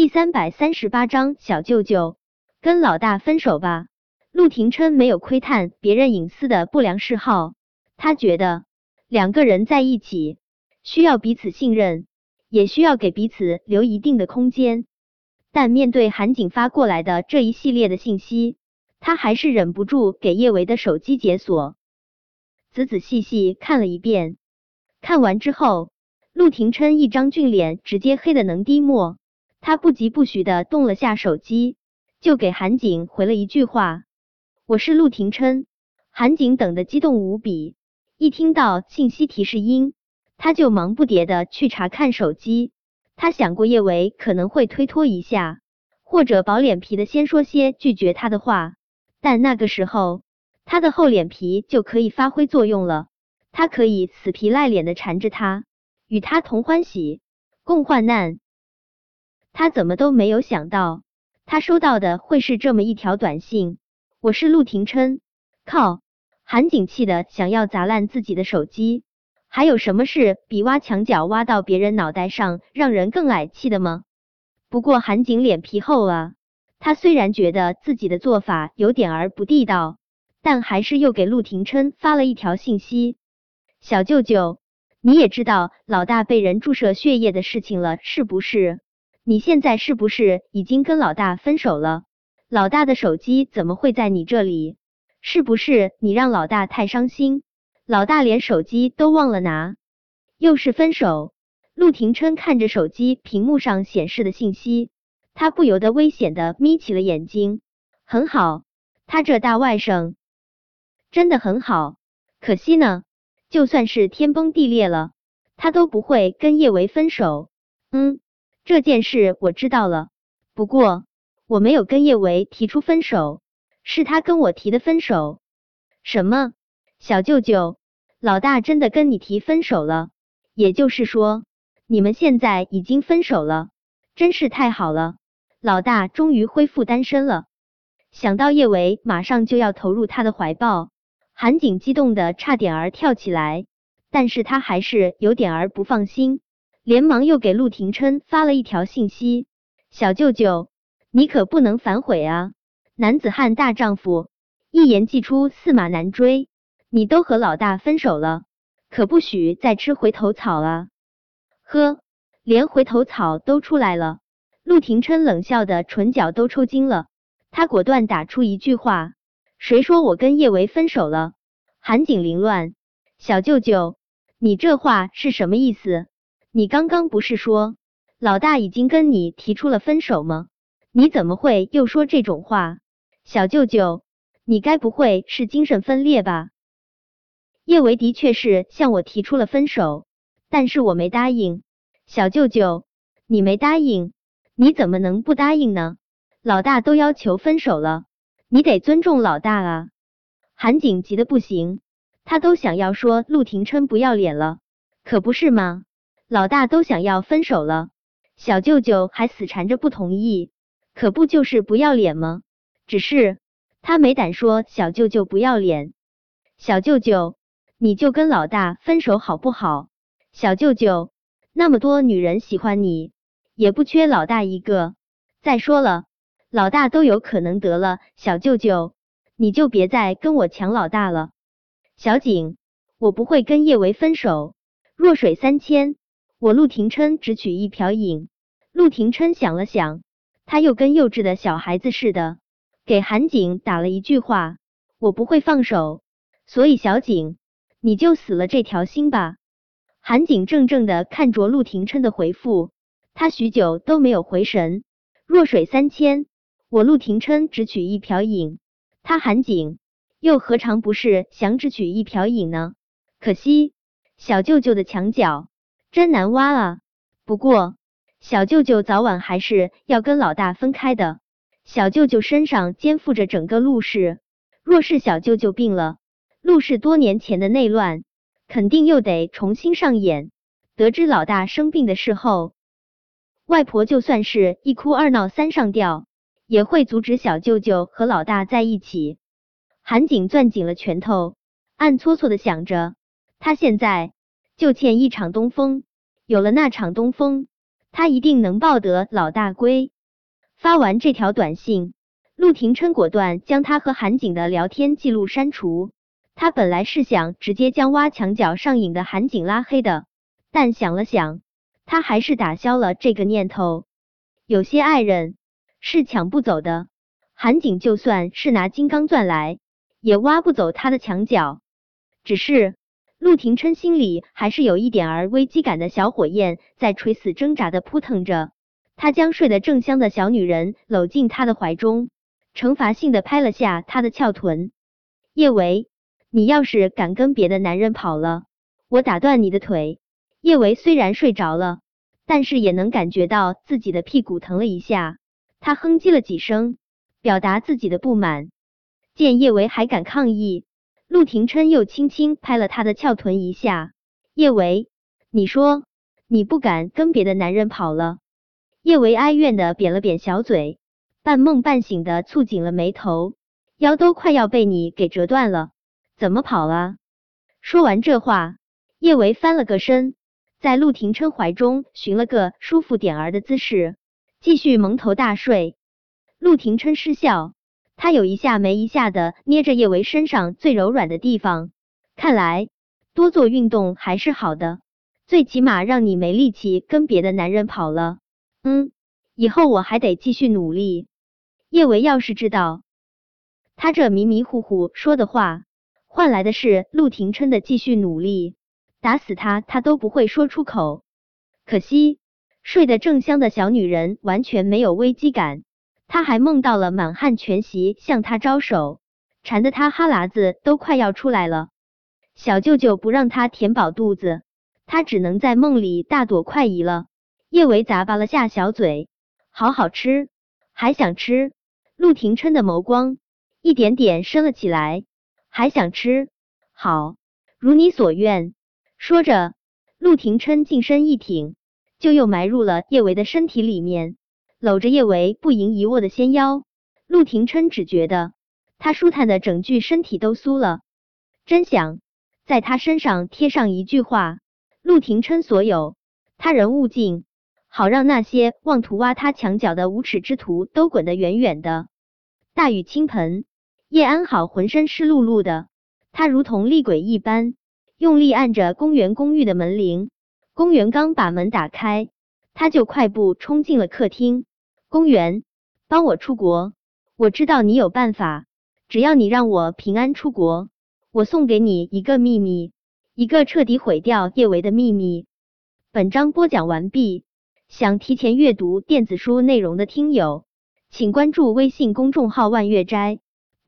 第三百三十八章小舅舅跟老大分手吧。陆廷琛没有窥探别人隐私的不良嗜好，他觉得两个人在一起需要彼此信任，也需要给彼此留一定的空间。但面对韩景发过来的这一系列的信息，他还是忍不住给叶维的手机解锁，仔仔细细看了一遍。看完之后，陆廷琛一张俊脸直接黑的能滴墨。他不疾不徐的动了下手机，就给韩景回了一句话：“我是陆廷琛。”韩景等的激动无比，一听到信息提示音，他就忙不迭的去查看手机。他想过叶维可能会推脱一下，或者薄脸皮的先说些拒绝他的话，但那个时候他的厚脸皮就可以发挥作用了。他可以死皮赖脸的缠着他，与他同欢喜，共患难。他怎么都没有想到，他收到的会是这么一条短信。我是陆廷琛。靠！韩景气的想要砸烂自己的手机。还有什么事比挖墙脚挖到别人脑袋上让人更矮气的吗？不过韩景脸皮厚啊，他虽然觉得自己的做法有点儿不地道，但还是又给陆廷琛发了一条信息：小舅舅，你也知道老大被人注射血液的事情了，是不是？你现在是不是已经跟老大分手了？老大的手机怎么会在你这里？是不是你让老大太伤心？老大连手机都忘了拿，又是分手。陆廷琛看着手机屏幕上显示的信息，他不由得危险的眯起了眼睛。很好，他这大外甥真的很好。可惜呢，就算是天崩地裂了，他都不会跟叶维分手。嗯。这件事我知道了，不过我没有跟叶维提出分手，是他跟我提的分手。什么？小舅舅，老大真的跟你提分手了？也就是说，你们现在已经分手了？真是太好了，老大终于恢复单身了。想到叶维马上就要投入他的怀抱，韩景激动的差点儿跳起来，但是他还是有点儿不放心。连忙又给陆廷琛发了一条信息：“小舅舅，你可不能反悔啊！男子汉大丈夫，一言既出，驷马难追。你都和老大分手了，可不许再吃回头草啊！”呵，连回头草都出来了。陆廷琛冷笑的唇角都抽筋了，他果断打出一句话：“谁说我跟叶维分手了？”韩景凌乱，小舅舅，你这话是什么意思？你刚刚不是说老大已经跟你提出了分手吗？你怎么会又说这种话？小舅舅，你该不会是精神分裂吧？叶维的确是向我提出了分手，但是我没答应。小舅舅，你没答应，你怎么能不答应呢？老大都要求分手了，你得尊重老大啊！韩景急的不行，他都想要说陆廷琛不要脸了，可不是吗？老大都想要分手了，小舅舅还死缠着不同意，可不就是不要脸吗？只是他没胆说小舅舅不要脸。小舅舅，你就跟老大分手好不好？小舅舅，那么多女人喜欢你，也不缺老大一个。再说了，老大都有可能得了，小舅舅，你就别再跟我抢老大了。小景，我不会跟叶维分手。弱水三千。我陆廷琛只取一瓢饮。陆廷琛想了想，他又跟幼稚的小孩子似的，给韩景打了一句话：“我不会放手，所以小景，你就死了这条心吧。”韩景怔怔的看着陆廷琛的回复，他许久都没有回神。弱水三千，我陆廷琛只取一瓢饮，他韩景又何尝不是想只取一瓢饮呢？可惜小舅舅的墙角。真难挖啊！不过小舅舅早晚还是要跟老大分开的。小舅舅身上肩负着整个陆氏，若是小舅舅病了，陆氏多年前的内乱肯定又得重新上演。得知老大生病的事后，外婆就算是一哭二闹三上吊，也会阻止小舅舅和老大在一起。韩景攥紧了拳头，暗搓搓的想着，他现在。就欠一场东风，有了那场东风，他一定能抱得老大归。发完这条短信，陆廷琛果断将他和韩景的聊天记录删除。他本来是想直接将挖墙脚上瘾的韩景拉黑的，但想了想，他还是打消了这个念头。有些爱人是抢不走的，韩景就算是拿金刚钻来，也挖不走他的墙角。只是陆廷琛心里还是有一点儿危机感的小火焰在垂死挣扎的扑腾着。他将睡得正香的小女人搂进他的怀中，惩罚性的拍了下她的翘臀。叶维。你要是敢跟别的男人跑了，我打断你的腿！叶维虽然睡着了，但是也能感觉到自己的屁股疼了一下。他哼唧了几声，表达自己的不满。见叶维还敢抗议，陆廷琛又轻轻拍了他的翘臀一下。叶维，你说你不敢跟别的男人跑了？叶维哀怨的扁了扁小嘴，半梦半醒的蹙紧了眉头，腰都快要被你给折断了。怎么跑啊？说完这话，叶维翻了个身，在陆廷琛怀中寻了个舒服点儿的姿势，继续蒙头大睡。陆廷琛失笑，他有一下没一下的捏着叶维身上最柔软的地方，看来多做运动还是好的，最起码让你没力气跟别的男人跑了。嗯，以后我还得继续努力。叶维要是知道他这迷迷糊糊说的话。换来的是陆廷琛的继续努力，打死他他都不会说出口。可惜睡得正香的小女人完全没有危机感，他还梦到了满汉全席向他招手，馋得他哈喇子都快要出来了。小舅舅不让他填饱肚子，他只能在梦里大躲快移了。叶维咂巴了下小嘴，好好吃，还想吃。陆廷琛的眸光一点点深了起来。还想吃？好，如你所愿。说着，陆廷琛近身一挺，就又埋入了叶维的身体里面，搂着叶维不盈一握的纤腰。陆廷琛只觉得他舒坦的整具身体都酥了，真想在他身上贴上一句话：陆廷琛所有，他人勿近，好让那些妄图挖他墙角的无耻之徒都滚得远远的。大雨倾盆。叶安好浑身湿漉漉的，他如同厉鬼一般，用力按着公园公寓的门铃。公园刚把门打开，他就快步冲进了客厅。公园，帮我出国！我知道你有办法，只要你让我平安出国，我送给你一个秘密，一个彻底毁掉叶维的秘密。本章播讲完毕，想提前阅读电子书内容的听友，请关注微信公众号万月斋。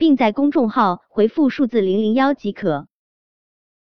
并在公众号回复数字零零幺即可。